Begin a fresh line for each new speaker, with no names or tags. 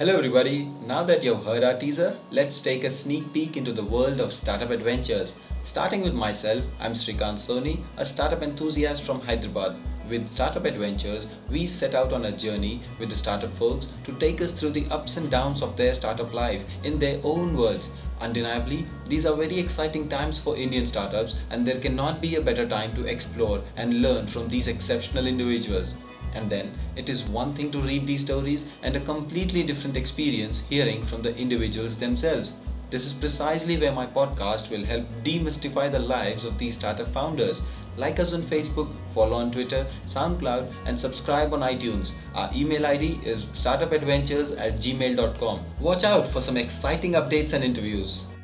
Hello, everybody. Now that you've heard our teaser, let's take a sneak peek into the world of startup adventures. Starting with myself, I'm Srikant Soni, a startup enthusiast from Hyderabad. With Startup Adventures, we set out on a journey with the startup folks to take us through the ups and downs of their startup life in their own words. Undeniably, these are very exciting times for Indian startups, and there cannot be a better time to explore and learn from these exceptional individuals. And then it is one thing to read these stories and a completely different experience hearing from the individuals themselves. This is precisely where my podcast will help demystify the lives of these startup founders. Like us on Facebook, follow on Twitter, SoundCloud, and subscribe on iTunes. Our email ID is startupadventures at gmail.com. Watch out for some exciting updates and interviews.